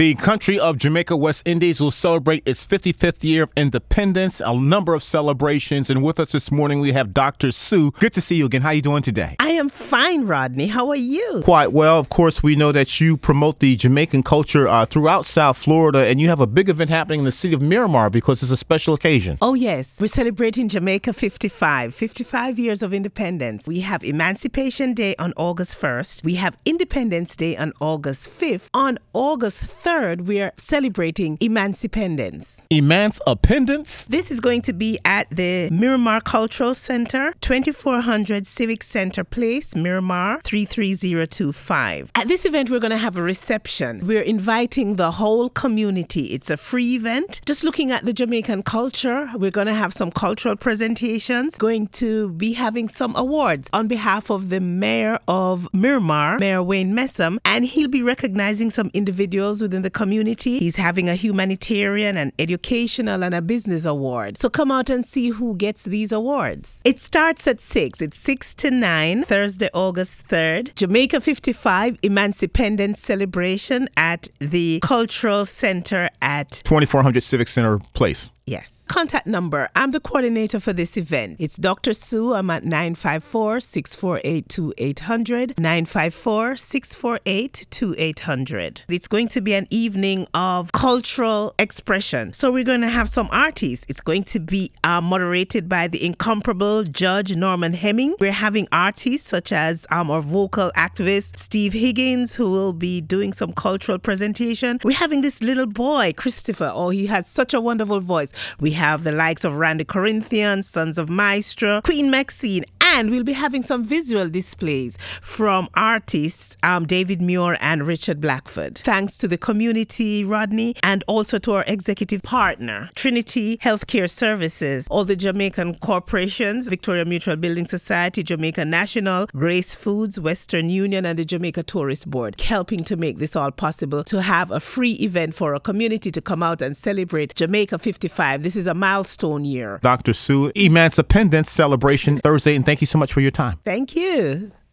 The country of Jamaica West Indies will celebrate its 55th year of independence, a number of celebrations. And with us this morning, we have Dr. Sue. Good to see you again. How are you doing today? I am fine, Rodney. How are you? Quite well. Of course, we know that you promote the Jamaican culture uh, throughout South Florida, and you have a big event happening in the city of Miramar because it's a special occasion. Oh, yes. We're celebrating Jamaica 55, 55 years of independence. We have Emancipation Day on August 1st. We have Independence Day on August 5th. On August 3rd, we are celebrating Emancipendence. Emancipendence? This is going to be at the Miramar Cultural Center, 2400 Civic Center Place, Miramar 33025. At this event, we're going to have a reception. We're inviting the whole community. It's a free event. Just looking at the Jamaican culture, we're going to have some cultural presentations, going to be having some awards on behalf of the mayor of Miramar, Mayor Wayne Messam, and he'll be recognizing some individuals within the community. He's having a humanitarian, an educational, and a business award. So come out and see who gets these awards. It starts at 6. It's 6 to 9, Thursday, August 3rd. Jamaica 55 Emancipendence Celebration at the Cultural Center at 2400 Civic Center Place. Yes. Contact number. I'm the coordinator for this event. It's Dr. Sue. I'm at 954 648 2800. 954 648 2800. It's going to be an evening of cultural expression. So we're going to have some artists. It's going to be uh, moderated by the incomparable Judge Norman Hemming. We're having artists such as um, our vocal activist Steve Higgins, who will be doing some cultural presentation. We're having this little boy, Christopher. Oh, he has such a wonderful voice. We have the likes of Randy Corinthian, Sons of Maestro, Queen Maxine, and we'll be having some visual displays from artists um, David Muir and Richard Blackford. Thanks to the community, Rodney, and also to our executive partner, Trinity Healthcare Services, all the Jamaican corporations, Victoria Mutual Building Society, Jamaica National, Grace Foods, Western Union, and the Jamaica Tourist Board, helping to make this all possible to have a free event for our community to come out and celebrate Jamaica 55. This is a milestone year. Dr. Sue, Emancipendence celebration Thursday, and thank you so much for your time. Thank you.